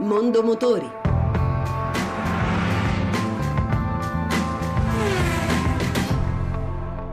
Mondo Motori.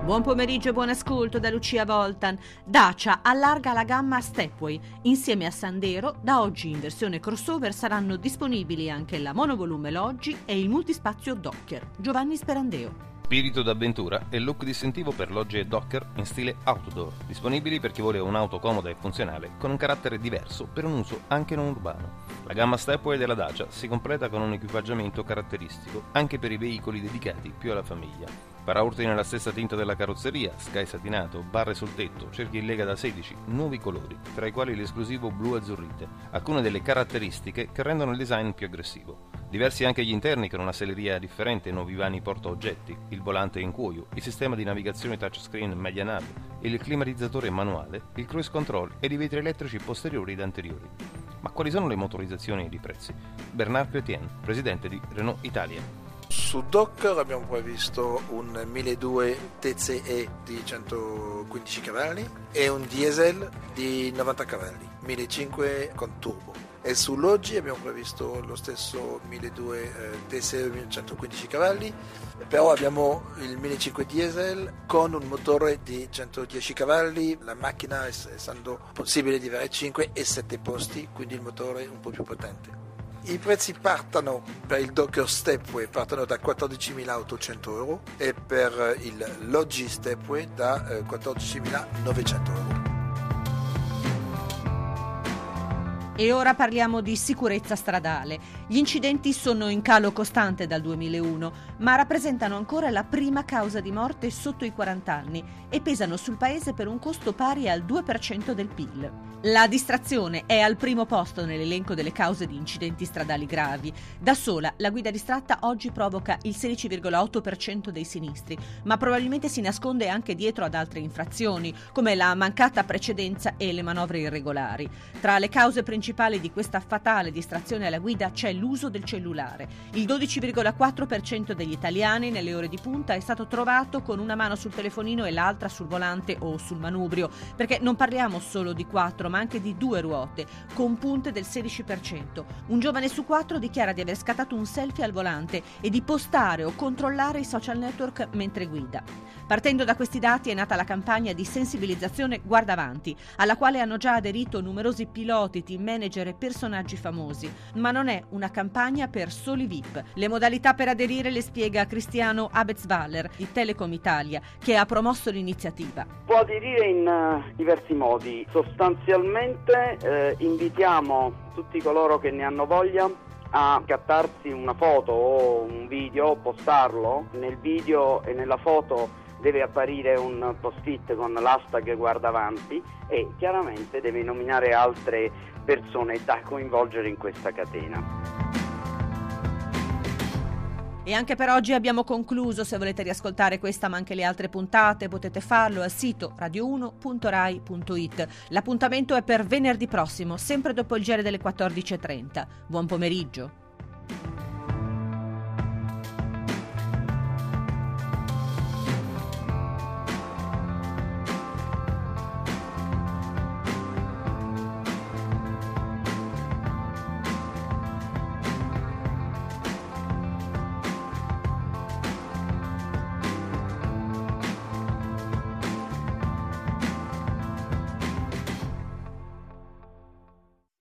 Buon pomeriggio e buon ascolto da Lucia Voltan. Dacia allarga la gamma Stepway. Insieme a Sandero, da oggi in versione crossover saranno disponibili anche la monovolume Loggi e il multispazio Docker. Giovanni Sperandeo. Spirito d'avventura e look distintivo per logge e docker in stile outdoor, disponibili per chi vuole un'auto comoda e funzionale con un carattere diverso per un uso anche non urbano. La gamma Stepway della Dacia si completa con un equipaggiamento caratteristico anche per i veicoli dedicati più alla famiglia. Paraurti nella stessa tinta della carrozzeria, sky satinato, barre sul tetto, cerchi in lega da 16, nuovi colori, tra i quali l'esclusivo blu azzurrite, alcune delle caratteristiche che rendono il design più aggressivo. Diversi anche gli interni con una selleria differente, nuovi vani porta oggetti, il volante in cuoio, il sistema di navigazione touchscreen media nave, il climatizzatore manuale, il cruise control e i vetri elettrici posteriori ed anteriori. Ma quali sono le motorizzazioni e i prezzi? Bernard Chrétien, presidente di Renault Italia. Su Docker abbiamo previsto un 1200 TCE di 115 cavalli e un diesel di 90 cavalli, 1500 con turbo e sull'oggi abbiamo previsto lo stesso 1200 eh, TSE 115 cavalli. Però abbiamo il 1500 diesel con un motore di 110 cavalli. La macchina essendo possibile di avere 5 e 7 posti quindi il motore un po' più potente. I prezzi partono per il Docker Stepway partono da 14.800 euro e per il Logi Stepway da 14.900 eh, euro E ora parliamo di sicurezza stradale. Gli incidenti sono in calo costante dal 2001, ma rappresentano ancora la prima causa di morte sotto i 40 anni e pesano sul paese per un costo pari al 2% del PIL. La distrazione è al primo posto nell'elenco delle cause di incidenti stradali gravi. Da sola, la guida distratta oggi provoca il 16,8% dei sinistri, ma probabilmente si nasconde anche dietro ad altre infrazioni, come la mancata precedenza e le manovre irregolari. Tra le cause principali di questa fatale distrazione alla guida c'è l'uso del cellulare. Il 12,4% degli italiani nelle ore di punta è stato trovato con una mano sul telefonino e l'altra sul volante o sul manubrio, perché non parliamo solo di quattro, ma anche di due ruote, con punte del 16%. Un giovane su quattro dichiara di aver scattato un selfie al volante e di postare o controllare i social network mentre guida. Partendo da questi dati è nata la campagna di sensibilizzazione Guardavanti, alla quale hanno già aderito numerosi piloti, team manager e personaggi famosi. Ma non è una campagna per soli VIP. Le modalità per aderire le spiega Cristiano Abezwaller di Telecom Italia, che ha promosso l'iniziativa. Può aderire in uh, diversi modi. Sostanzialmente eh, invitiamo tutti coloro che ne hanno voglia a cattarsi una foto o un video, postarlo. Nel video e nella foto deve apparire un post-it con l'hashtag guardavanti e chiaramente deve nominare altre persone da coinvolgere in questa catena. E anche per oggi abbiamo concluso. Se volete riascoltare questa ma anche le altre puntate potete farlo al sito radio1.rai.it. L'appuntamento è per venerdì prossimo, sempre dopo il giro delle 14.30. Buon pomeriggio.